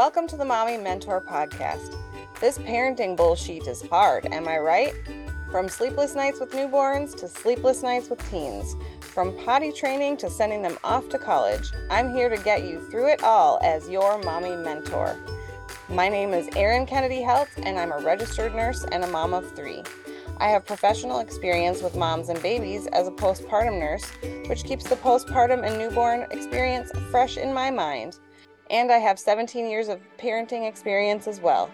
Welcome to the Mommy Mentor Podcast. This parenting bullshit is hard, am I right? From sleepless nights with newborns to sleepless nights with teens, from potty training to sending them off to college, I'm here to get you through it all as your mommy mentor. My name is Erinn Kennedy-Heldt, and I'm a registered nurse and a mom of three. I have professional experience with moms and babies as a postpartum nurse, which keeps the postpartum and newborn experience fresh in my mind. And I have 17 years of parenting experience as well.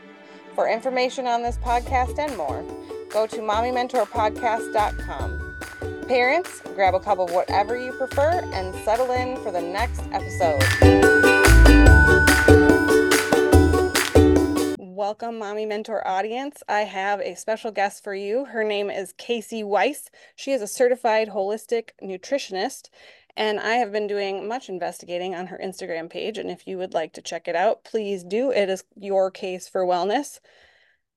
For information on this podcast and more, go to mommymentorpodcast.com. Parents, grab a cup of whatever you prefer and settle in for the next episode. Welcome, Mommy Mentor audience. I have a special guest for you. Her name is Casey Weiss. She is a certified holistic nutritionist, and I have been doing much investigating on her Instagram page. And if you would like to check it out, please do. It is your case for wellness.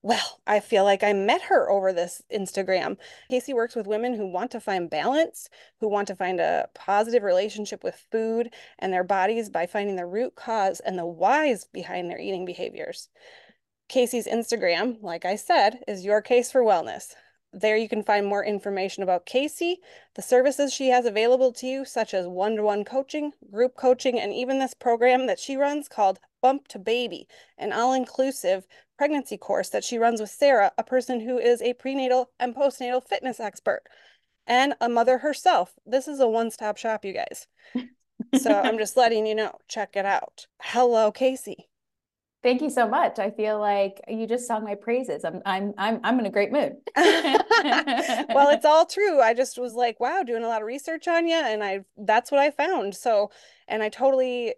Well, I feel like I met her over this Instagram. Casey works with women who want to find balance, who want to find a positive relationship with food and their bodies by finding the root cause and the whys behind their eating behaviors. Casey's Instagram, like I said, is your case for wellness. There you can find more information about Casey, the services she has available to you, such as one to one coaching, group coaching, and even this program that she runs called Bump to Baby, an all inclusive pregnancy course that she runs with Sarah, a person who is a prenatal and postnatal fitness expert and a mother herself. This is a one stop shop, you guys. so I'm just letting you know, check it out. Hello, Casey. Thank you so much. I feel like you just sung my praises. I'm I'm I'm I'm in a great mood. well, it's all true. I just was like, wow, doing a lot of research on you and I that's what I found. So, and I totally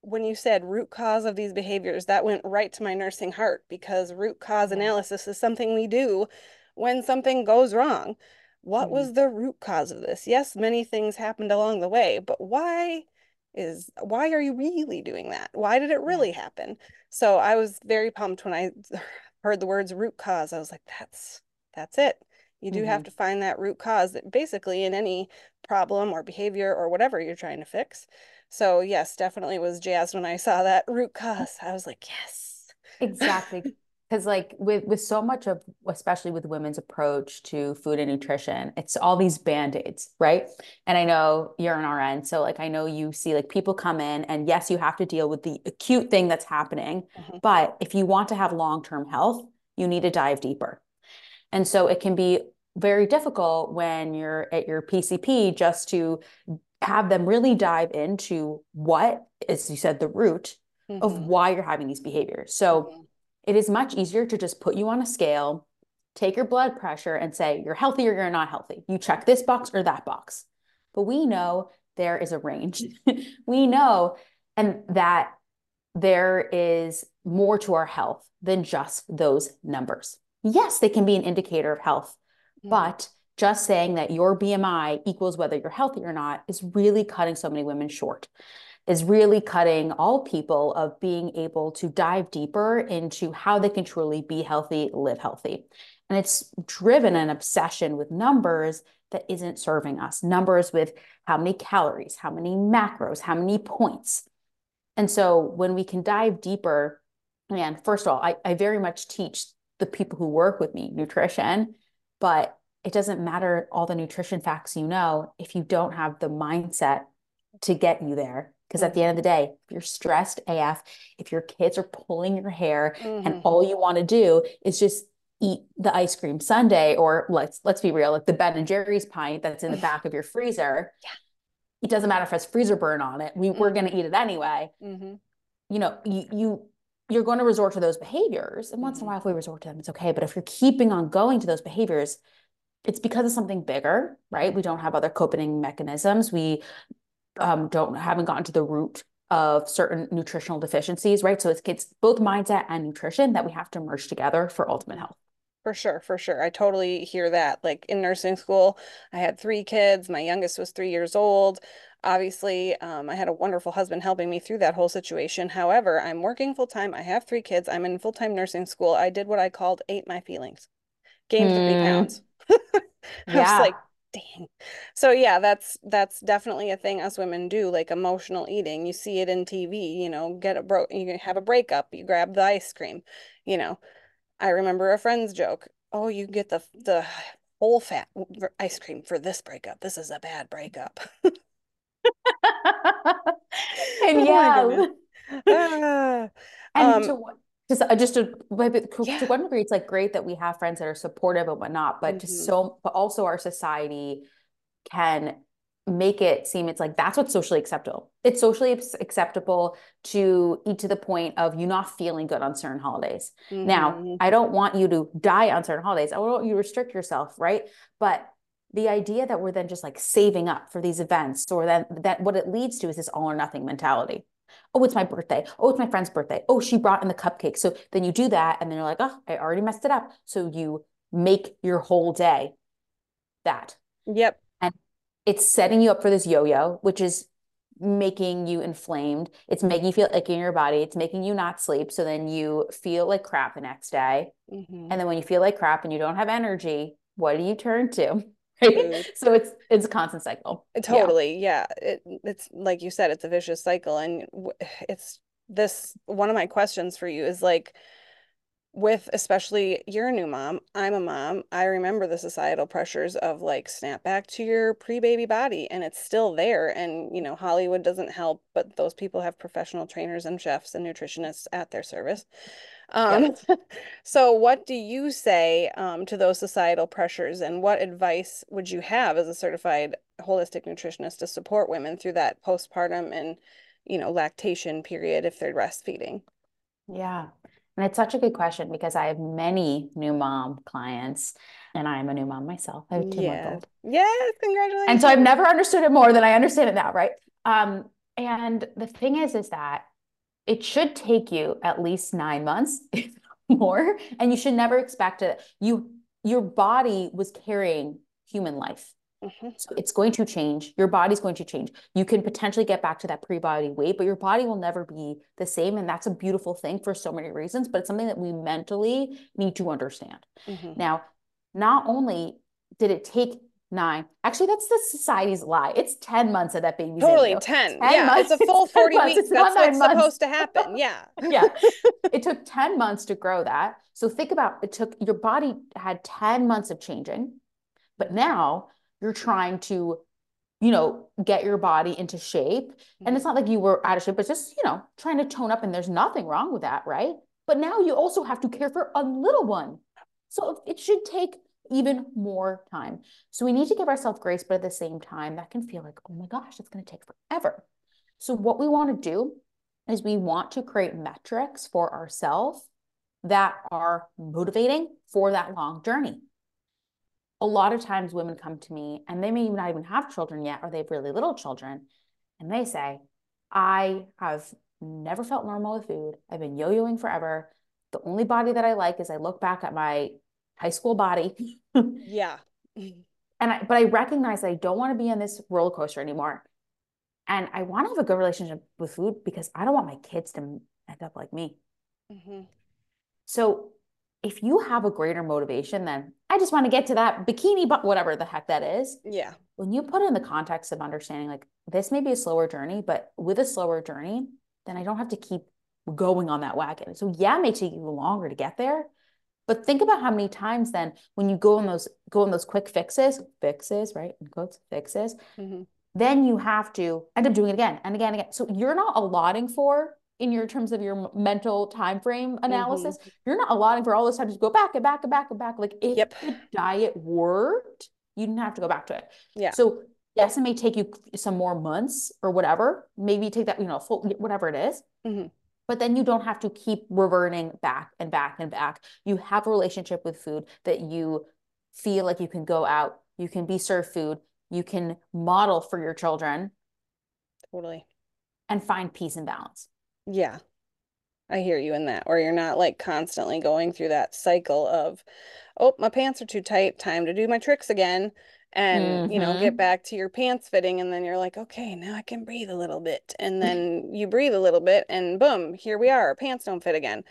when you said root cause of these behaviors, that went right to my nursing heart because root cause analysis is something we do when something goes wrong. What mm-hmm. was the root cause of this? Yes, many things happened along the way, but why is why are you really doing that? Why did it really happen? So I was very pumped when I heard the words root cause. I was like, that's that's it. You do mm-hmm. have to find that root cause that basically in any problem or behavior or whatever you're trying to fix. So yes, definitely was jazzed when I saw that root cause. I was like, yes. Exactly. Because like with with so much of especially with women's approach to food and nutrition, it's all these band-aids, right? And I know you're an RN. So like I know you see like people come in and yes, you have to deal with the acute thing that's happening. Mm-hmm. But if you want to have long-term health, you need to dive deeper. And so it can be very difficult when you're at your PCP just to have them really dive into what, as you said, the root mm-hmm. of why you're having these behaviors. So mm-hmm. It is much easier to just put you on a scale, take your blood pressure, and say, you're healthy or you're not healthy. You check this box or that box. But we know there is a range. we know and that there is more to our health than just those numbers. Yes, they can be an indicator of health, mm-hmm. but just saying that your BMI equals whether you're healthy or not is really cutting so many women short, is really cutting all people of being able to dive deeper into how they can truly be healthy, live healthy. And it's driven an obsession with numbers that isn't serving us numbers with how many calories, how many macros, how many points. And so when we can dive deeper, and first of all, I, I very much teach the people who work with me nutrition, but it doesn't matter all the nutrition facts you know if you don't have the mindset to get you there. Because at the end of the day, if you're stressed AF, if your kids are pulling your hair mm-hmm. and all you want to do is just eat the ice cream sundae, or let's let's be real, like the Ben and Jerry's pint that's in the back of your freezer. Yeah. It doesn't matter if it's freezer burn on it. We, mm-hmm. We're going to eat it anyway. Mm-hmm. You know, you, you you're going to resort to those behaviors. And once in a mm-hmm. while, if we resort to them, it's okay. But if you're keeping on going to those behaviors, it's because of something bigger, right? We don't have other coping mechanisms. We um, don't haven't gotten to the root of certain nutritional deficiencies, right? So it's, it's both mindset and nutrition that we have to merge together for ultimate health. For sure, for sure. I totally hear that. Like in nursing school, I had three kids. My youngest was three years old. Obviously, um, I had a wonderful husband helping me through that whole situation. However, I'm working full time. I have three kids. I'm in full time nursing school. I did what I called ate my feelings, gained mm. 30 pounds. I yeah. was like, Dang. So yeah, that's that's definitely a thing us women do, like emotional eating. You see it in TV, you know, get a bro you have a breakup, you grab the ice cream. You know, I remember a friend's joke. Oh, you get the the whole fat ice cream for this breakup. This is a bad breakup. and oh yeah. Uh, and um, to what just uh, just to yeah. to one degree it's like great that we have friends that are supportive and whatnot but mm-hmm. just so but also our society can make it seem it's like that's what's socially acceptable it's socially acceptable to eat to the point of you not feeling good on certain holidays mm-hmm. now i don't want you to die on certain holidays i want you to restrict yourself right but the idea that we're then just like saving up for these events or then that what it leads to is this all or nothing mentality Oh, it's my birthday. Oh, it's my friend's birthday. Oh, she brought in the cupcake. So then you do that and then you're like, oh, I already messed it up. So you make your whole day that. Yep. And it's setting you up for this yo-yo, which is making you inflamed. It's making you feel icky in your body. It's making you not sleep. So then you feel like crap the next day. Mm-hmm. And then when you feel like crap and you don't have energy, what do you turn to? Right? Mm. so it's it's a constant cycle totally yeah, yeah. It, it's like you said it's a vicious cycle and it's this one of my questions for you is like with especially you're a new mom i'm a mom i remember the societal pressures of like snap back to your pre-baby body and it's still there and you know hollywood doesn't help but those people have professional trainers and chefs and nutritionists at their service um, so what do you say um, to those societal pressures and what advice would you have as a certified holistic nutritionist to support women through that postpartum and, you know, lactation period if they're breastfeeding? Yeah. And it's such a good question because I have many new mom clients and I'm a new mom myself. I have two yeah. month old. Yes, congratulations. And so I've never understood it more than I understand it now, right? Um, and the thing is, is that it should take you at least nine months, more, and you should never expect it. You your body was carrying human life. Mm-hmm. So it's going to change. Your body's going to change. You can potentially get back to that pre-body weight, but your body will never be the same. And that's a beautiful thing for so many reasons, but it's something that we mentally need to understand. Mm-hmm. Now, not only did it take nine. Actually, that's the society's lie. It's 10 months of that baby's totally in 10. 10. yeah, months. it's a full 40 weeks. It's that's what's months. supposed to happen. Yeah. yeah. It took 10 months to grow that. So think about it took your body had 10 months of changing, but now you're trying to, you know, get your body into shape. And it's not like you were out of shape, but just, you know, trying to tone up. And there's nothing wrong with that, right? But now you also have to care for a little one. So it should take even more time. So we need to give ourselves grace, but at the same time, that can feel like, oh my gosh, it's going to take forever. So what we want to do is we want to create metrics for ourselves that are motivating for that long journey. A lot of times women come to me and they may not even have children yet, or they have really little children. And they say, I have never felt normal with food. I've been yo-yoing forever. The only body that I like is I look back at my high school body. yeah. And I, but I recognize that I don't want to be on this roller coaster anymore. And I want to have a good relationship with food because I don't want my kids to end up like me. Mm-hmm. So if you have a greater motivation than I just want to get to that bikini, but whatever the heck that is. Yeah. When you put in the context of understanding, like this may be a slower journey, but with a slower journey, then I don't have to keep going on that wagon. So yeah, it may take you longer to get there, but think about how many times then when you go on those go on those quick fixes, fixes, right? In quotes, fixes, mm-hmm. then you have to end up doing it again and again and again. So you're not allotting for in your terms of your mental time frame analysis, mm-hmm. you're not allotting for all those times to go back and back and back and back. Like if yep. the diet worked, you didn't have to go back to it. Yeah. So yes, it may take you some more months or whatever. Maybe take that, you know, full whatever it is. Mm-hmm but then you don't have to keep reverting back and back and back. You have a relationship with food that you feel like you can go out, you can be served food, you can model for your children. Totally. And find peace and balance. Yeah. I hear you in that, or you're not like constantly going through that cycle of, oh, my pants are too tight, time to do my tricks again and mm-hmm. you know get mm-hmm. back to your pants fitting and then you're like okay now i can breathe a little bit and then you breathe a little bit and boom here we are our pants don't fit again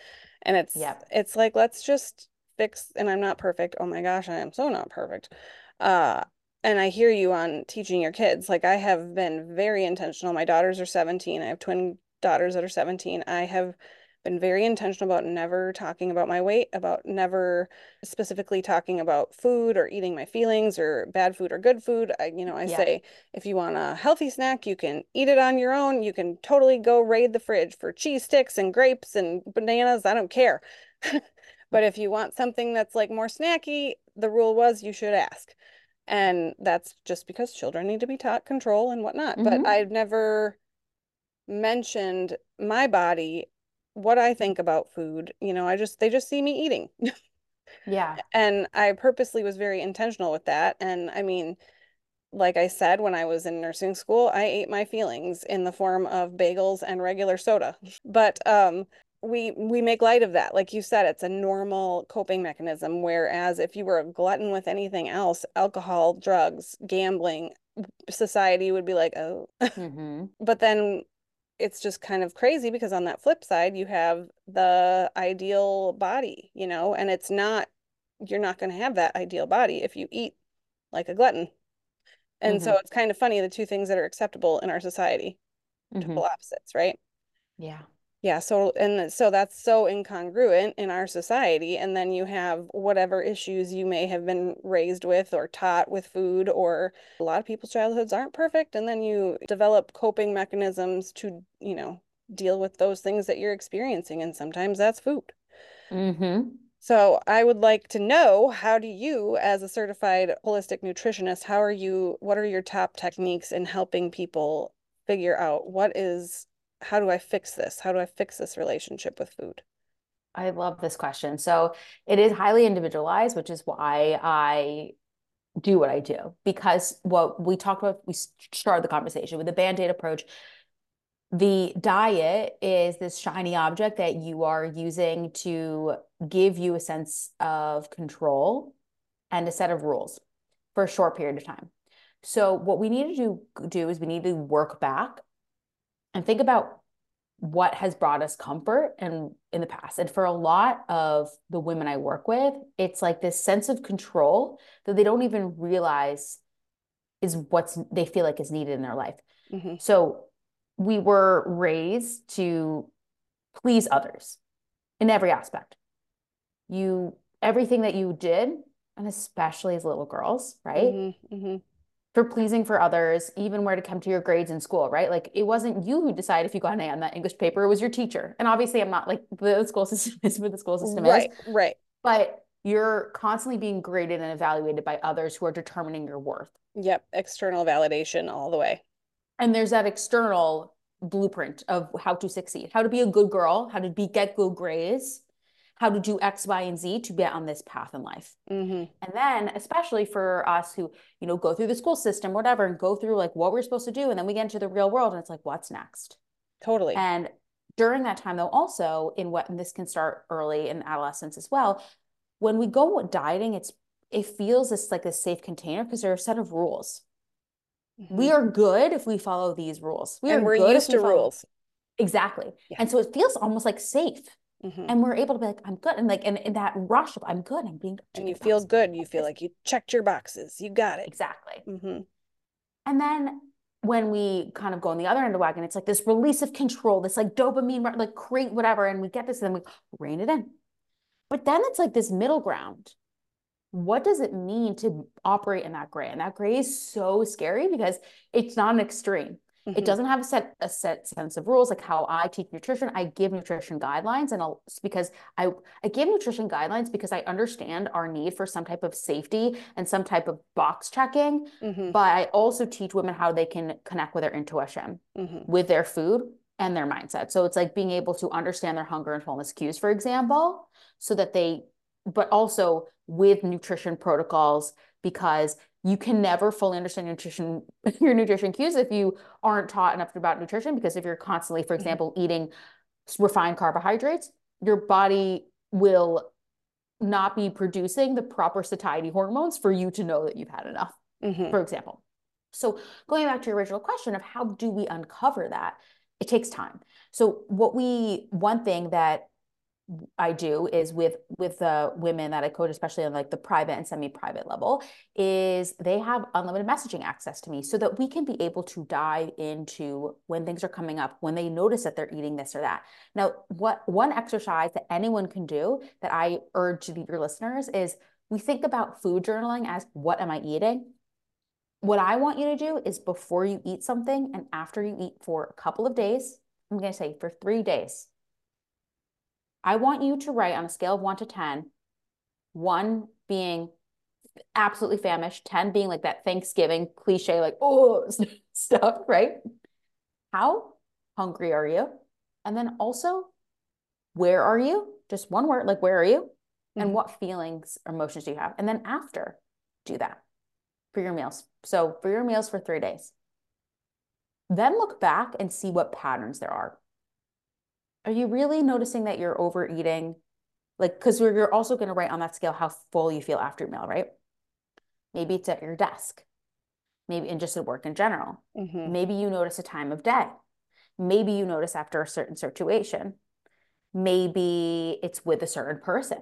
and it's yep. it's like let's just fix and i'm not perfect oh my gosh i am so not perfect uh and I hear you on teaching your kids. Like I have been very intentional. My daughters are 17. I have twin daughters that are 17. I have been very intentional about never talking about my weight, about never specifically talking about food or eating my feelings or bad food or good food. I, you know, I yeah. say if you want a healthy snack, you can eat it on your own. You can totally go raid the fridge for cheese sticks and grapes and bananas. I don't care. but if you want something that's like more snacky, the rule was you should ask. And that's just because children need to be taught control and whatnot. Mm-hmm. But I've never mentioned my body, what I think about food. You know, I just, they just see me eating. yeah. And I purposely was very intentional with that. And I mean, like I said, when I was in nursing school, I ate my feelings in the form of bagels and regular soda. But um, we we make light of that like you said it's a normal coping mechanism whereas if you were a glutton with anything else alcohol drugs gambling society would be like oh mm-hmm. but then it's just kind of crazy because on that flip side you have the ideal body you know and it's not you're not going to have that ideal body if you eat like a glutton and mm-hmm. so it's kind of funny the two things that are acceptable in our society mm-hmm. total opposites right yeah yeah, so and so that's so incongruent in our society. And then you have whatever issues you may have been raised with or taught with food, or a lot of people's childhoods aren't perfect. And then you develop coping mechanisms to, you know, deal with those things that you're experiencing. And sometimes that's food. Mm-hmm. So I would like to know how do you, as a certified holistic nutritionist, how are you, what are your top techniques in helping people figure out what is how do I fix this? How do I fix this relationship with food? I love this question. So it is highly individualized, which is why I do what I do. Because what we talked about, we started the conversation with the band aid approach. The diet is this shiny object that you are using to give you a sense of control and a set of rules for a short period of time. So what we need to do, do is we need to work back and think about what has brought us comfort and in the past and for a lot of the women i work with it's like this sense of control that they don't even realize is what's they feel like is needed in their life mm-hmm. so we were raised to please others in every aspect you everything that you did and especially as little girls right mm-hmm. Mm-hmm for pleasing for others, even where to come to your grades in school, right? Like it wasn't you who decided if you got an A on that English paper, it was your teacher. And obviously I'm not like the school system is what the school system right, is. Right, right. But you're constantly being graded and evaluated by others who are determining your worth. Yep, external validation all the way. And there's that external blueprint of how to succeed, how to be a good girl, how to be get good grades, how to do X, Y, and Z to get on this path in life. Mm-hmm. And then, especially for us who, you know, go through the school system, whatever, and go through like what we're supposed to do. And then we get into the real world and it's like, what's next? Totally. And during that time, though, also in what, and this can start early in adolescence as well, when we go dieting, it's, it feels this like a safe container because there are a set of rules. Mm-hmm. We are good if we follow these rules. We and are we're used to follow... rules. Exactly. Yeah. And so it feels almost like safe. Mm-hmm. And we're able to be like, I'm good. And like, and, in that rush of I'm good, I'm being. And you feel good. You feel like you checked your boxes. You got it. Exactly. Mm-hmm. And then when we kind of go on the other end of the wagon, it's like this release of control, this like dopamine, like create whatever. And we get this and then we rein it in. But then it's like this middle ground. What does it mean to operate in that gray? And that gray is so scary because it's not an extreme. Mm-hmm. It doesn't have a set a set sense of rules like how I teach nutrition. I give nutrition guidelines and I'll because I I give nutrition guidelines because I understand our need for some type of safety and some type of box checking. Mm-hmm. But I also teach women how they can connect with their intuition, mm-hmm. with their food and their mindset. So it's like being able to understand their hunger and fullness cues, for example, so that they but also with nutrition protocols because you can never fully understand nutrition your nutrition cues if you aren't taught enough about nutrition because if you're constantly for mm-hmm. example mm-hmm. eating refined carbohydrates your body will not be producing the proper satiety hormones for you to know that you've had enough mm-hmm. for example so going back to your original question of how do we uncover that it takes time so what we one thing that I do is with with the women that I coach, especially on like the private and semi-private level, is they have unlimited messaging access to me so that we can be able to dive into when things are coming up, when they notice that they're eating this or that. Now, what one exercise that anyone can do that I urge to your listeners is we think about food journaling as what am I eating? What I want you to do is before you eat something and after you eat for a couple of days, I'm going to say for three days, I want you to write on a scale of one to 10, one being absolutely famished, 10 being like that Thanksgiving cliche, like, oh, stuff, right? How hungry are you? And then also, where are you? Just one word, like, where are you? And mm-hmm. what feelings or emotions do you have? And then after, do that for your meals. So, for your meals for three days. Then look back and see what patterns there are are you really noticing that you're overeating? Like, because you're also going to write on that scale how full you feel after your meal, right? Maybe it's at your desk, maybe and just at work in general. Mm-hmm. Maybe you notice a time of day. Maybe you notice after a certain situation. Maybe it's with a certain person,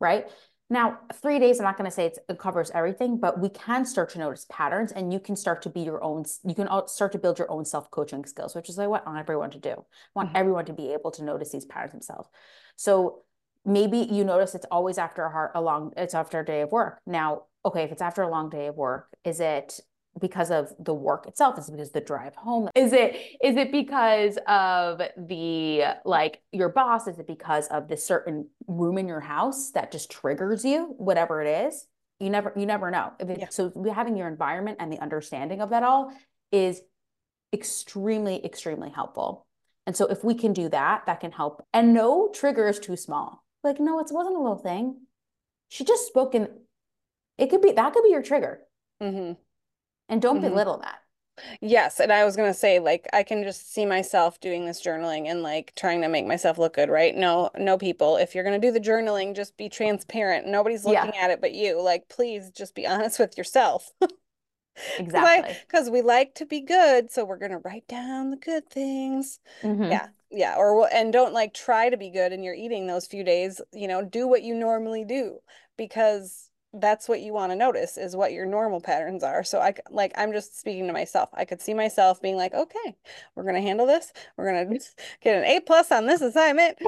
right? Now, three days, I'm not going to say it covers everything, but we can start to notice patterns and you can start to be your own, you can start to build your own self coaching skills, which is like what I want everyone to do. I want mm-hmm. everyone to be able to notice these patterns themselves. So maybe you notice it's always after a, hard, a long, it's after a day of work. Now, okay, if it's after a long day of work, is it because of the work itself? Is it because the drive home? Is it is it because of the like your boss? Is it because of the certain room in your house that just triggers you whatever it is? You never you never know. It, yeah. so having your environment and the understanding of that all is extremely extremely helpful. And so if we can do that that can help. And no trigger is too small. Like no it wasn't a little thing. She just spoke in it could be that could be your trigger. Mm-hmm and don't mm-hmm. belittle that. Yes, and I was going to say like I can just see myself doing this journaling and like trying to make myself look good, right? No, no people, if you're going to do the journaling, just be transparent. Nobody's looking yeah. at it but you. Like please just be honest with yourself. exactly. Cuz we like to be good, so we're going to write down the good things. Mm-hmm. Yeah. Yeah, or and don't like try to be good and you're eating those few days, you know, do what you normally do because that's what you want to notice is what your normal patterns are. So I like I'm just speaking to myself. I could see myself being like, okay, we're gonna handle this. We're gonna get an A plus on this assignment.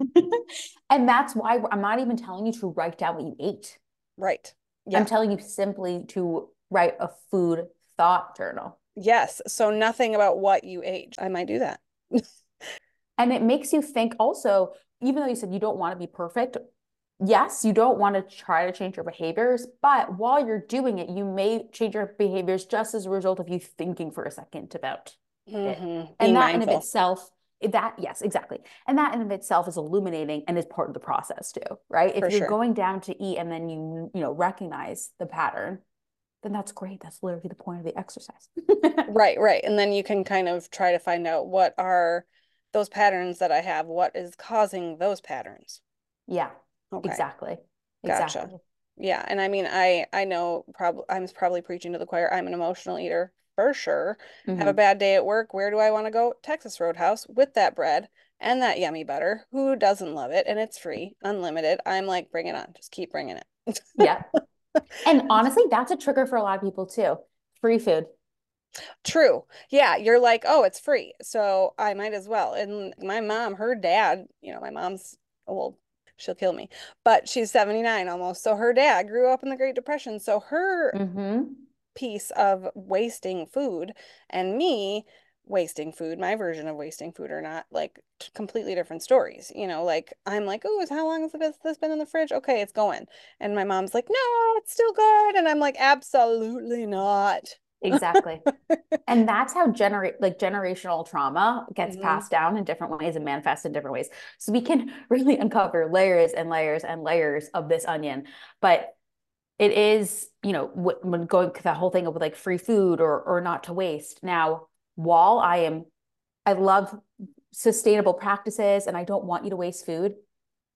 and that's why I'm not even telling you to write down what you ate. Right. Yeah. I'm telling you simply to write a food thought journal. Yes. So nothing about what you ate. I might do that. and it makes you think also, even though you said you don't want to be perfect, yes, you don't want to try to change your behaviors, but while you're doing it, you may change your behaviors just as a result of you thinking for a second about mm-hmm. it. And that mindful. in of itself, that yes, exactly. And that in of itself is illuminating and is part of the process too, right? If you're sure. going down to eat and then you, you know, recognize the pattern, then that's great. That's literally the point of the exercise. right, right. And then you can kind of try to find out what are those patterns that I have, what is causing those patterns. Yeah. Okay. Exactly. Gotcha. Exactly. Yeah, and I mean, I I know probably I'm probably preaching to the choir. I'm an emotional eater for sure. Mm-hmm. Have a mm-hmm. bad day at work. Where do I want to go? Texas Roadhouse with that bread and that yummy butter. Who doesn't love it? And it's free, unlimited. I'm like, bring it on. Just keep bringing it. yeah. And honestly, that's a trigger for a lot of people too. Free food. True. Yeah, you're like, oh, it's free, so I might as well. And my mom, her dad, you know, my mom's well she'll kill me. But she's 79 almost. So her dad grew up in the Great Depression. So her mm-hmm. piece of wasting food and me wasting food, my version of wasting food are not like t- completely different stories. You know, like I'm like, oh, how long has this been in the fridge? Okay, it's going. And my mom's like, no, it's still good. And I'm like, absolutely not. Exactly. and that's how generate like generational trauma gets mm-hmm. passed down in different ways and manifests in different ways. So we can really uncover layers and layers and layers of this onion. But it is, you know, when going the whole thing of like free food or or not to waste. Now, while I am I love sustainable practices and I don't want you to waste food,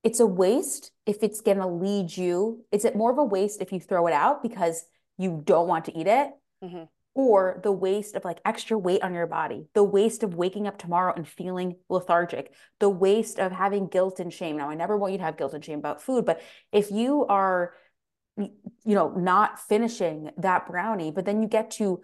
it's a waste if it's going to lead you. Is it more of a waste if you throw it out because you don't want to eat it? Mm-hmm. or the waste of like extra weight on your body, the waste of waking up tomorrow and feeling lethargic, the waste of having guilt and shame. Now, I never want you to have guilt and shame about food, but if you are, you know, not finishing that brownie, but then you get to,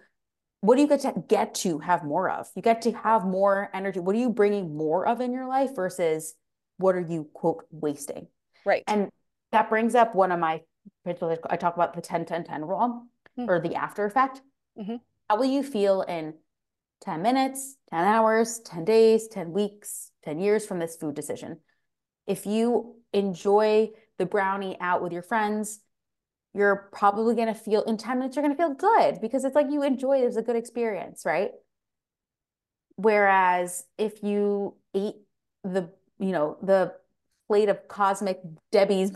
what do you get to get to have more of? You get to have more energy. What are you bringing more of in your life versus what are you quote wasting? Right. And that brings up one of my principles. I talk about the 10 10 10 rule mm-hmm. or the after effect Mm-hmm. How will you feel in 10 minutes, 10 hours, 10 days, 10 weeks, 10 years from this food decision? If you enjoy the brownie out with your friends, you're probably going to feel in 10 minutes, you're going to feel good because it's like you enjoy it. was a good experience, right? Whereas if you ate the, you know, the plate of cosmic Debbie's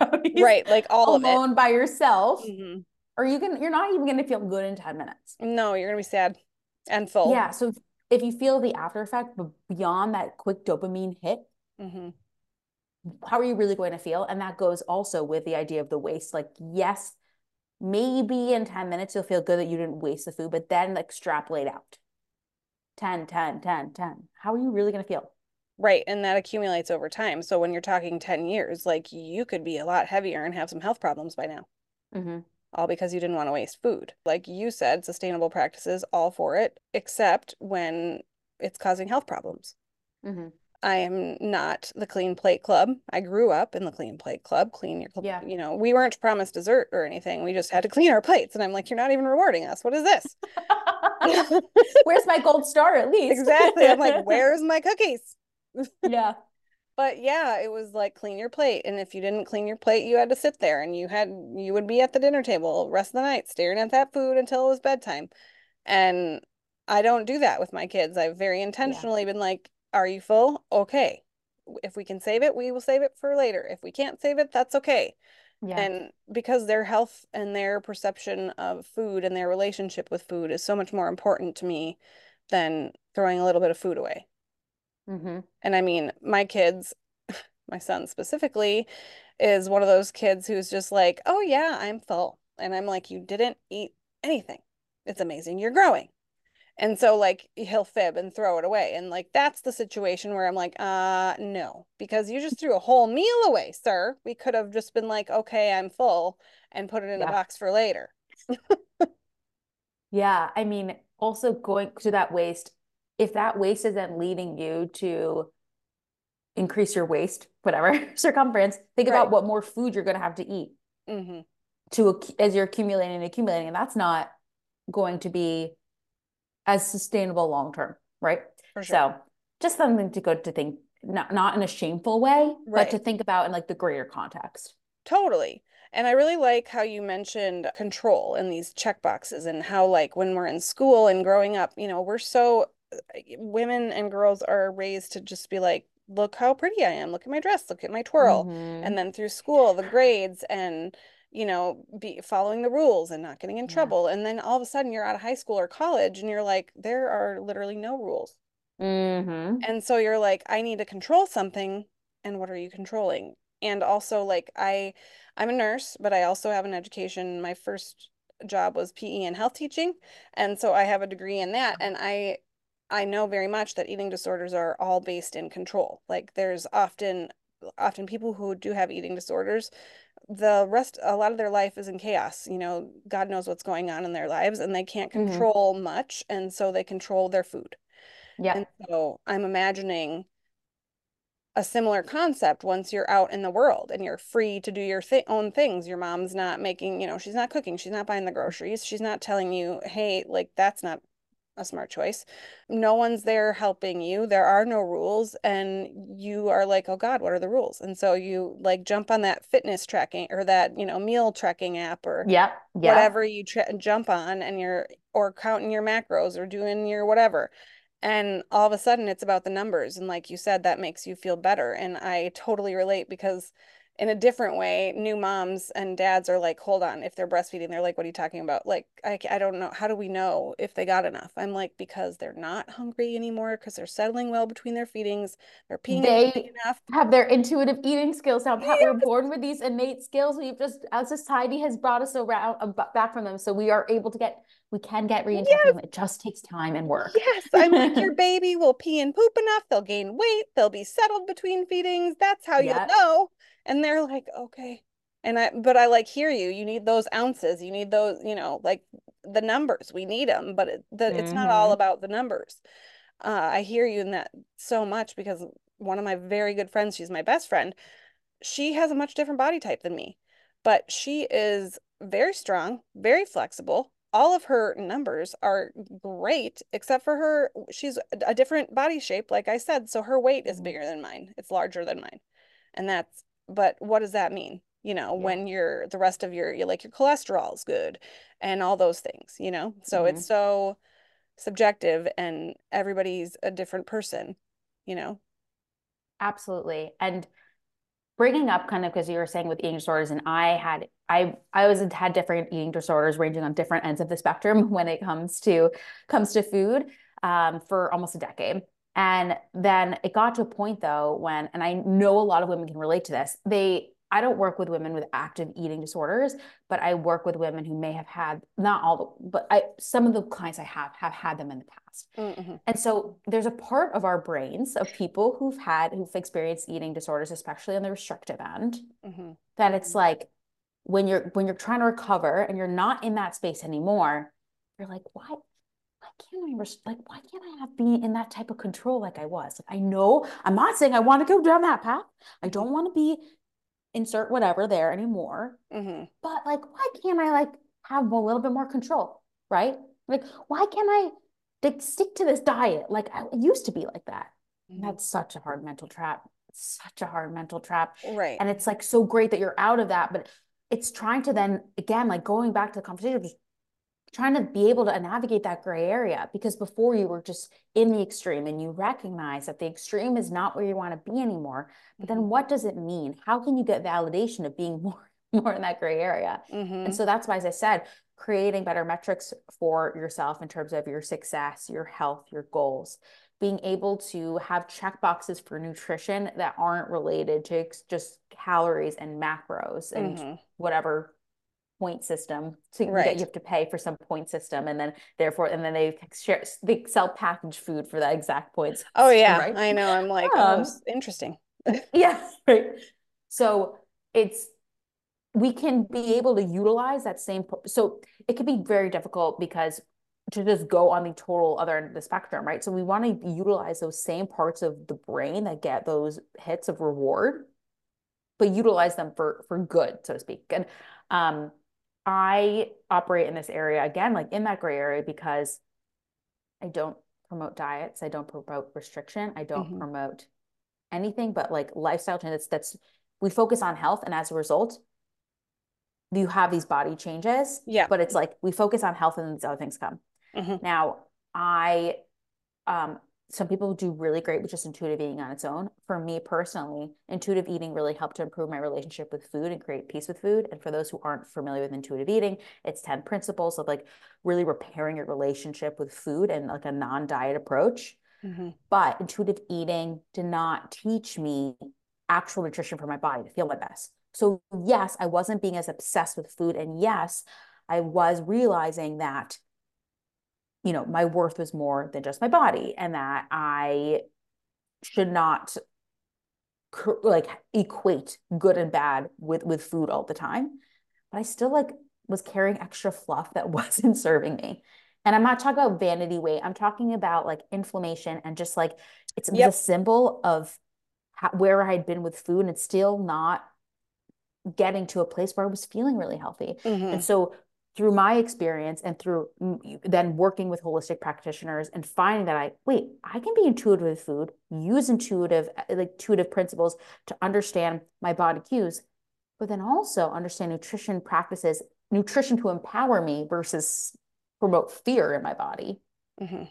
right, like all alone by yourself, mm-hmm or you can you're not even going to feel good in 10 minutes no you're going to be sad and full yeah so if you feel the after effect beyond that quick dopamine hit mm-hmm. how are you really going to feel and that goes also with the idea of the waste like yes maybe in 10 minutes you'll feel good that you didn't waste the food but then extrapolate out 10 10 10 10 how are you really going to feel Right. And that accumulates over time. So when you're talking 10 years, like you could be a lot heavier and have some health problems by now. Mm-hmm all because you didn't want to waste food. Like you said, sustainable practices, all for it, except when it's causing health problems. Mm-hmm. I am not the clean plate club. I grew up in the clean plate club. Clean your, yeah. you know, we weren't promised dessert or anything. We just had to clean our plates. And I'm like, you're not even rewarding us. What is this? Where's my gold star at least? exactly. I'm like, where's my cookies? yeah. But yeah, it was like clean your plate. And if you didn't clean your plate, you had to sit there and you had you would be at the dinner table rest of the night staring at that food until it was bedtime. And I don't do that with my kids. I've very intentionally yeah. been like, are you full? Okay. If we can save it, we will save it for later. If we can't save it, that's okay. Yeah. And because their health and their perception of food and their relationship with food is so much more important to me than throwing a little bit of food away. Mm-hmm. And I mean, my kids, my son specifically, is one of those kids who's just like, oh, yeah, I'm full. And I'm like, you didn't eat anything. It's amazing. You're growing. And so, like, he'll fib and throw it away. And, like, that's the situation where I'm like, uh, no, because you just threw a whole meal away, sir. We could have just been like, okay, I'm full and put it in yeah. a box for later. yeah. I mean, also going to that waste, if that waste is then leading you to increase your waist, whatever circumference, think right. about what more food you're going to have to eat mm-hmm. to as you're accumulating and accumulating, and that's not going to be as sustainable long term, right? Sure. So just something to go to think, not not in a shameful way, right. but to think about in like the greater context. Totally. And I really like how you mentioned control and these check boxes and how like when we're in school and growing up, you know, we're so women and girls are raised to just be like, look how pretty I am. Look at my dress. Look at my twirl. Mm-hmm. And then through school, the grades and, you know, be following the rules and not getting in yeah. trouble. And then all of a sudden you're out of high school or college and you're like, there are literally no rules. Mm-hmm. And so you're like, I need to control something. And what are you controlling? And also like I I'm a nurse, but I also have an education. My first job was PE and health teaching. And so I have a degree in that. And I I know very much that eating disorders are all based in control. Like there's often often people who do have eating disorders the rest a lot of their life is in chaos you know god knows what's going on in their lives and they can't mm-hmm. control mm-hmm. much and so they control their food yeah and so i'm imagining a similar concept once you're out in the world and you're free to do your th- own things your mom's not making you know she's not cooking she's not buying the groceries she's not telling you hey like that's not a smart choice. No one's there helping you. There are no rules. And you are like, oh God, what are the rules? And so you like jump on that fitness tracking or that, you know, meal tracking app or yeah, yeah. whatever you tra- jump on and you're, or counting your macros or doing your whatever. And all of a sudden it's about the numbers. And like you said, that makes you feel better. And I totally relate because in a different way new moms and dads are like hold on if they're breastfeeding they're like what are you talking about like i, I don't know how do we know if they got enough i'm like because they're not hungry anymore because they're settling well between their feedings they're peeing they enough have their intuitive eating skills now yes. we're born with these innate skills we've just as society has brought us around uh, back from them so we are able to get we can get reintegrated. Yes. It just takes time and work. Yes, I'm like your baby will pee and poop enough. They'll gain weight. They'll be settled between feedings. That's how Yeah. you'll know. And they're like, okay. And I, but I like hear you. You need those ounces. You need those, you know, like the numbers. We need them, but it, the, it's not all Mhm. about the numbers. Uh, I hear you in that so much because one of my very good friends, she's my best friend, she has a much different body type than me, but she is very strong, very flexible. All of her numbers are great, except for her, she's a different body shape, like I said. So her weight is Mhm. bigger than mine. It's larger than mine. And that's, but what does that mean? You know, Yeah. when you're the rest of your, you like your cholesterol is good and all those things, you know? So it's Mhm. so subjective and everybody's a different person, you know? Absolutely. And bringing up kind of because you were saying with eating disorders, and I had I I always had different eating disorders ranging on different ends of the spectrum when it comes to comes to food um, for almost a decade. And then it got to a point though when, and I know a lot of women can relate to this. They I don't work with women with active eating disorders, but I work with women who may have had not all the, but I some of the clients I have have had them in the past. Mm-hmm. And so there's a part of our brains of people who've had, who've experienced eating disorders, especially on the restrictive end, Mm-hmm. that it's like when you're when you're trying to recover and you're not in that space anymore, you're like, why can't I res- like why can't I have be in that type of control like I was? Like I know I'm not saying I want to go down that path. I don't want to be insert whatever there anymore. Mm-hmm. But like, why can't I like have a little bit more control? Right? Like, why can't I like, stick to this diet? Like I it used to be like that. Mm-hmm. that's such a hard mental trap. Such a hard mental trap. Right. And it's like so great that you're out of that, but it's trying to then again, like going back to the conversation, trying to be able to navigate that gray area because before you were just in the extreme and you recognize that the extreme is not where you want to be anymore. But then Mhm. what does it mean? How can you get validation of being more more in that gray area? Mhm. And so that's why, as I said, creating better metrics for yourself in terms of your success, your health, your goals, being able to have check boxes for nutrition that aren't related to just calories and macros and Mhm. whatever point system. So you Right. you have to pay for some point system, and then therefore, and then they share they sell packaged food for that exact points. Oh yeah, right? I know. I'm like, oh, Um, s- interesting. Yeah, right. So it's we can be able to utilize that same. So it could be very difficult because to just go on the total other end of the spectrum, right? So we want to utilize those same parts of the brain that get those hits of reward, but utilize them for for good, so to speak. And um, I operate in this area again, like in that gray area, because I don't promote diets, I don't promote restriction, I don't Mhm. promote anything but like lifestyle changes. That's we focus on health, and as a result, you have these body changes. Yeah. But it's like we focus on health, and then these other things come. Mhm. Now, I, um, some people do really great with just intuitive eating on its own. For me personally, intuitive eating really helped to improve my relationship with food and create peace with food. And for those who aren't familiar with intuitive eating, it's 10 principles of like really repairing your relationship with food and like a non-diet approach. Mhm. But intuitive eating did not teach me actual nutrition for my body to feel my best. So, yes, I wasn't being as obsessed with food. And yes, I was realizing that, you know, my worth was more than just my body and that I should not like equate good and bad with with food all the time. But I still like was carrying extra fluff that wasn't serving me. And I'm not talking about vanity weight. I'm talking about like inflammation and just like it's, it Yep. a symbol of how, where I had been with food and it's still not getting to a place where I was feeling really healthy. Mhm. And so through my experience and through then working with holistic practitioners and finding that I wait, I can be intuitive with food, use intuitive uh, like intuitive principles to understand my body cues, but then also understand nutrition practices, nutrition to empower me versus promote fear in my body. Mhm.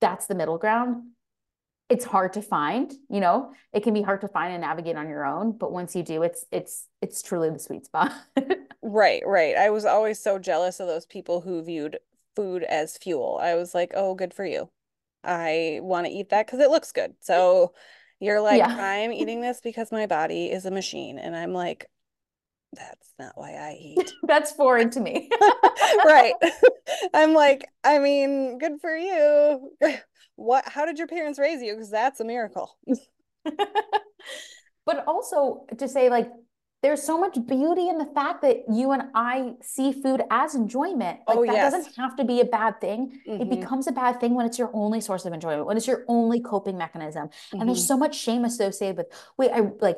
That's the middle ground. It's hard to find, you know. It can be hard to find and navigate on your own, but once you do, it's it's it's truly the sweet spot. Right, right. I was always so jealous of those people who viewed food as fuel. I was like, oh, good for you. I want to eat that because it looks good. So you're like, Yeah. I'm eating this because my body is a machine. And I'm like, that's not why I eat. That's foreign to me. right. I'm like, I mean, good for you. What how did your parents raise you? Because that's a miracle. but also to say like there's so much beauty in the fact that you and I see food as enjoyment. Like Oh, that yes. doesn't have to be a bad thing. It Mhm, becomes a bad thing when it's your only source of enjoyment, when it's your only coping mechanism. And mhm. there's so much shame associated with, wait, I like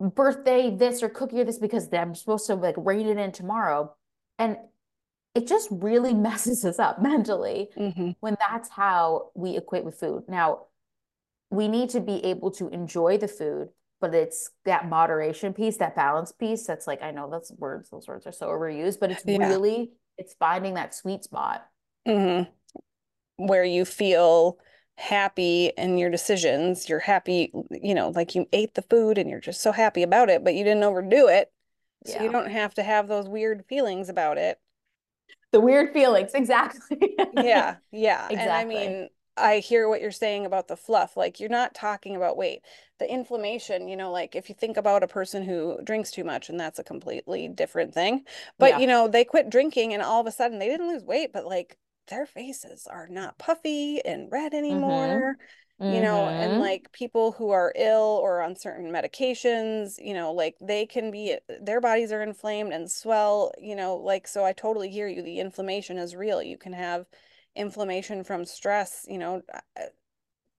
birthday this or cookie or this because I'm supposed to like rein it in tomorrow. And it just really messes us up mentally Mhm. when that's how we equate with food. Now, we need to be able to enjoy the food, but it's that moderation piece, that balance piece. That's like, I know that's words, those words are so overused, but it's Yeah. really, it's finding that sweet spot. Mhm. Where you feel happy in your decisions. You're happy, you know, like you ate the food and you're just so happy about it, but you didn't overdo it. So you don't have to have those weird feelings about it. The weird feelings, exactly. Yeah, yeah. And I mean, I hear what you're saying about the fluff. Like, you're not talking about weight. The inflammation, you know, like if you think about a person who drinks too much, and that's a completely different thing. But, Yeah. you know, they quit drinking and all of a sudden they didn't lose weight, but like their faces are not puffy and red anymore. You know, and Mhm. like people who are ill or on certain medications, you know, like they can be, their bodies are inflamed and swell, you know, like, so I totally hear you. The inflammation is real. You can have inflammation from stress, you know,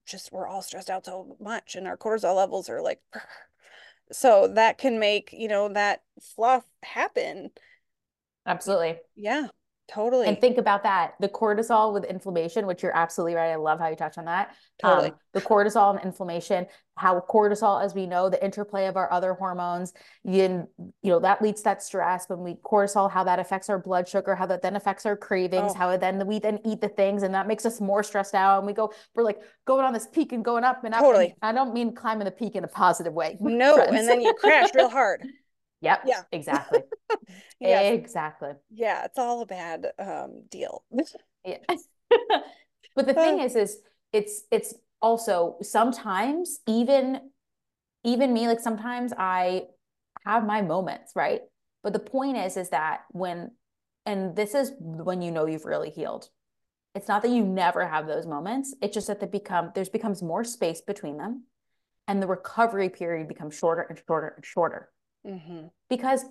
just we're all stressed out so much and our cortisol levels are like, so that can make, you know, that fluff happen. Absolutely. Yeah, And think about that. The cortisol with inflammation, which you're absolutely right. I love how you touch on that. totally. Um, the cortisol and inflammation, how cortisol, as we know, the interplay of our other hormones, you, you know, that leads to that stress. When we cortisol, how that affects our blood sugar, how that then affects our cravings, Oh. how it then we then eat the things, and that makes us more stressed out. And we go, we're like going on this peak and going up and up. and Totally. I don't mean climbing the peak in a positive way. No, friends. and then you crash real hard. Yep. Yeah. Exactly. Yes, Exactly. yeah, it's all a bad um deal. Yeah. But the thing is, is it's it's also sometimes even even me, like sometimes I have my moments, right? But the point is, is that when and this is when you know you've really healed. It's not that you never have those moments. It's just that they become there's becomes more space between them and the recovery period becomes shorter and shorter and shorter hmm because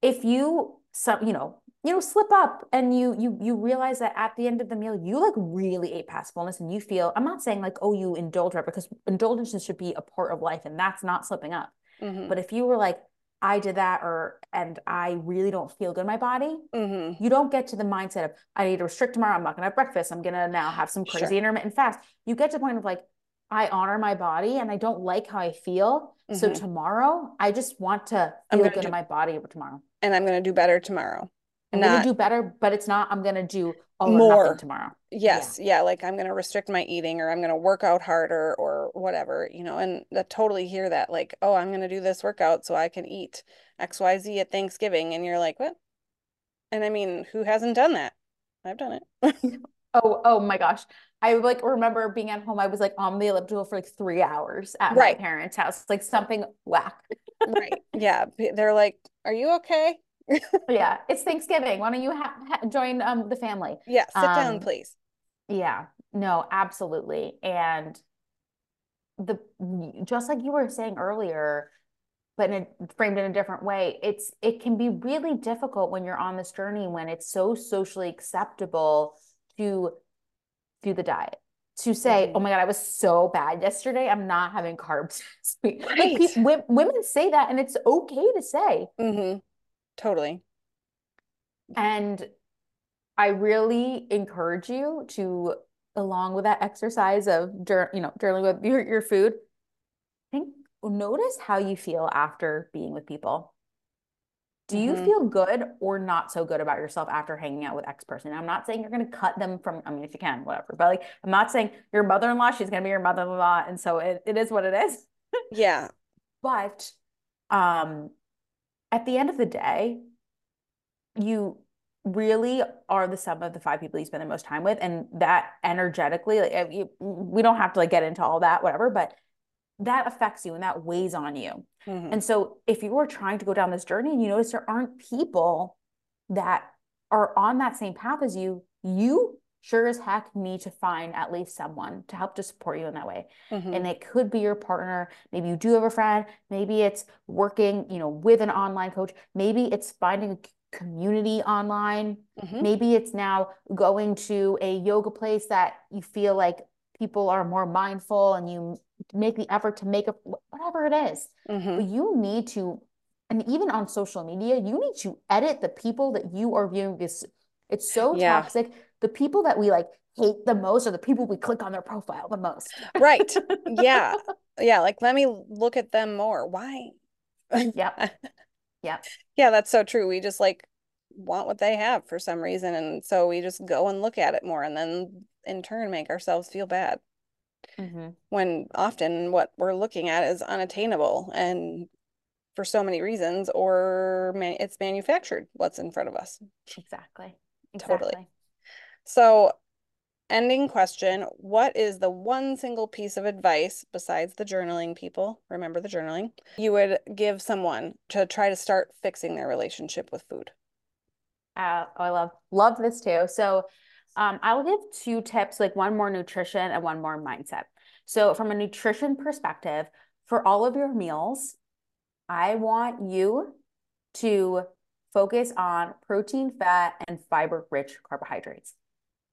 if you some you know you know slip up and you you you realize that at the end of the meal you like really ate past fullness and you feel i'm not saying like oh you indulge right because indulgences should be a part of life and that's not slipping up. Hmm but if you were like i did that or and i really don't feel good in my body hmm you don't get to the mindset of i need to restrict tomorrow i'm not going to have breakfast i'm going to now have some crazy Sure. intermittent fast. You get to the point of like i honor my body and i don't like how i feel so Mhm. tomorrow i just want to feel good do- in my body tomorrow And I'm gonna do better tomorrow. I'm Not gonna do better, but it's not. I'm gonna do all More. tomorrow. Yes, yeah, like I'm gonna restrict my eating or I'm gonna work out harder or whatever, you know, and I totally hear that. Like, oh, I'm gonna do this workout so I can eat XYZ at Thanksgiving. And you're like, what? And I mean, who hasn't done that? I've done it. Oh, oh my gosh. I like remember being at home. I was like on the elliptical for like three hours at Right. my parents' house, like something whack. Right. Yeah. They're like, are you okay? Yeah, it's Thanksgiving. Why don't you ha ha join um the family? Yeah, sit down, Um, please. Yeah, no, absolutely. And the just like you were saying earlier, but in a, framed in a different way, it's it can be really difficult when you're on this journey when it's so socially acceptable to do the diet. To say, Mhm. oh my God, I was so bad yesterday. I'm not having carbs. week." Like, Right. peop- women say that, and it's okay to say. Mm-hmm. Totally. And I really encourage you to, along with that exercise of, you know, journaling with your, your food, think, notice how you feel after being with people. Do you Mhm. feel good or not so good about yourself after hanging out with X person? I'm not saying you're going to cut them from, I mean, if you can, whatever, but like, I'm not saying your mother-in-law, she's going to be your mother-in-law. And so it, it is what it is. Yeah. But um, at the end of the day, you really are the sum of the five people you spend the most time with, and that energetically, like you, we don't have to like get into all that, whatever. But that affects you and that weighs on you. Mhm. And so if you are trying to go down this journey and you notice there aren't people that are on that same path as you, you sure as heck need to find at least someone to help to support you in that way. Mhm. And it could be your partner. Maybe you do have a friend. Maybe it's working, you know, with an online coach. Maybe it's finding a community online. Mhm. Maybe it's now going to a yoga place that you feel like people are more mindful and you make the effort to make a whatever it is. Mhm. But you need to, and even on social media, you need to edit the people that you are viewing because it's so Yeah. toxic. The people that we like hate the most are the people we click on their profile the most. Right. Yeah. Yeah. Like, let me look at them more. Why? Yep. Yep. Yeah, that's so true. We just like want what they have for some reason. And so we just go and look at it more and then in turn make ourselves feel bad hmm when often what we're looking at is unattainable and for so many reasons or man it's manufactured what's in front of us. Exactly. Totally. So, ending question, what is the one single piece of advice besides the journaling people, remember the journaling, you would give someone to try to start fixing their relationship with food? Uh, oh, I love love this too. So, um, I'll give two tips, like one more nutrition and one more mindset. So, from a nutrition perspective, for all of your meals, I want you to focus on protein, fat, and fiber-rich carbohydrates.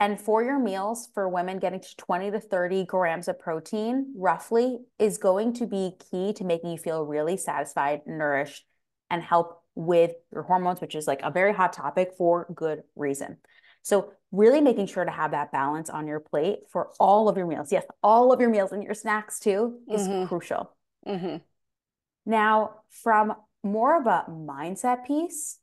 And for your meals, for women, getting to 20 to 30 grams of protein roughly is going to be key to making you feel really satisfied, nourished, and help with your hormones, which is like a very hot topic for good reason. So, really making sure to have that balance on your plate for all of your meals. Yes, all of your meals and your snacks too is Mhm. crucial. Mm-hmm. Now, from more of a mindset piece,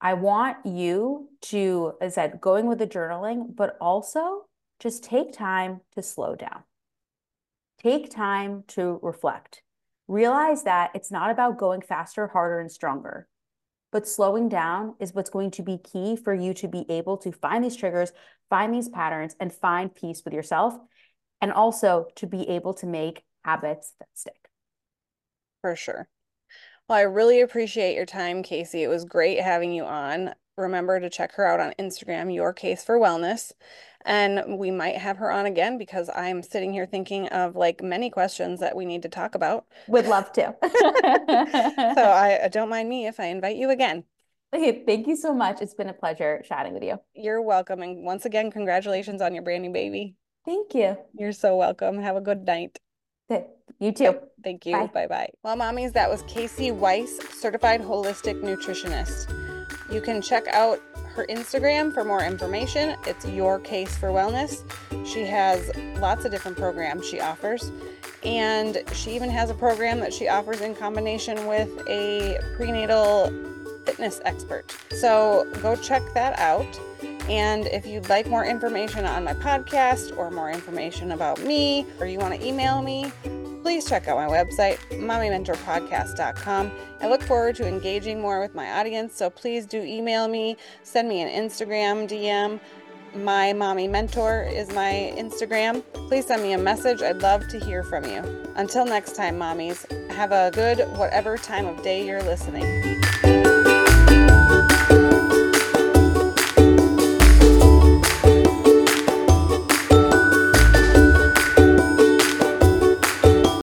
I want you to, as I said, going with the journaling, but also just take time to slow down. Take time to reflect. Realize that it's not about going faster, harder, and stronger, but slowing down is what's going to be key for you to be able to find these triggers, find these patterns, and find peace with yourself, and also to be able to make habits that stick. For sure. Well, I really appreciate your time, Casey. It was great having you on. Remember to check her out on Instagram, Your Case for Wellness. And we might have her on again because I'm sitting here thinking of like many questions that we need to talk about. Would love to. So I uh, don't mind me if I invite you again. Okay, thank you so much. It's been a pleasure chatting with you. You're welcome. And once again, congratulations on your brand new baby. Thank you. You're so welcome. Have a good night. You too. Thank you. Bye bye. Well, mommies, that was Casey Weiss, certified holistic nutritionist. You can check out her Instagram for more information. It's Your Case for Wellness. She has lots of different programs she offers. And she even has a program that she offers in combination with a prenatal fitness expert. So go check that out. And if you'd like more information on my podcast or more information about me, or you want to email me, please check out my website, mommymentorpodcast.com. I look forward to engaging more with my audience, so please do email me, send me an Instagram DM. My mommy mentor is my Instagram. Please send me a message. I'd love to hear from you. Until next time, mommies, have a good whatever time of day you're listening.